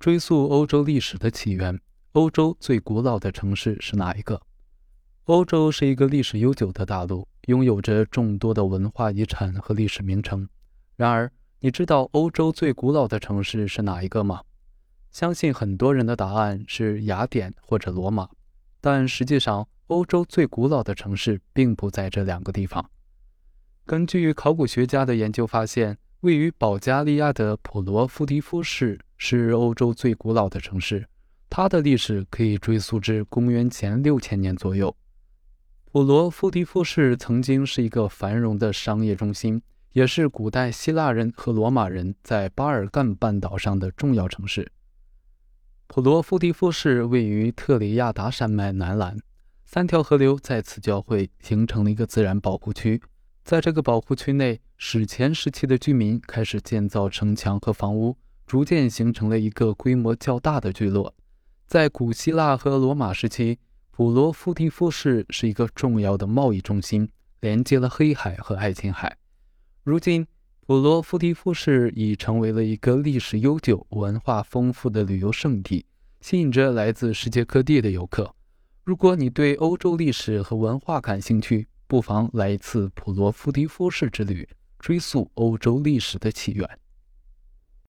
追溯欧洲历史的起源。欧洲最古老的城市是哪一个？欧洲是一个历史悠久的大陆，拥有着众多的文化遗产和历史名城。然而，你知道欧洲最古老的城市是哪一个吗？相信很多人的答案是雅典或者罗马，但实际上，欧洲最古老的城市并不在这两个地方。根据考古学家的研究发现，位于保加利亚的普罗夫迪夫市是欧洲最古老的城市。它的历史可以追溯至公元前六千年左右。普罗夫迪夫市曾经是一个繁荣的商业中心，也是古代希腊人和罗马人在巴尔干半岛上的重要城市。普罗夫迪夫市位于特里亚达山脉南栏，三条河流在此交汇，形成了一个自然保护区。在这个保护区内，史前时期的居民开始建造城墙和房屋，逐渐形成了一个规模较大的聚落。在古希腊和罗马时期，普罗夫提夫市是一个重要的贸易中心，连接了黑海和爱琴海。如今，普罗夫提夫市已成为了一个历史悠久、文化丰富的旅游胜地，吸引着来自世界各地的游客。如果你对欧洲历史和文化感兴趣，不妨来一次普罗夫提夫市之旅，追溯欧洲历史的起源。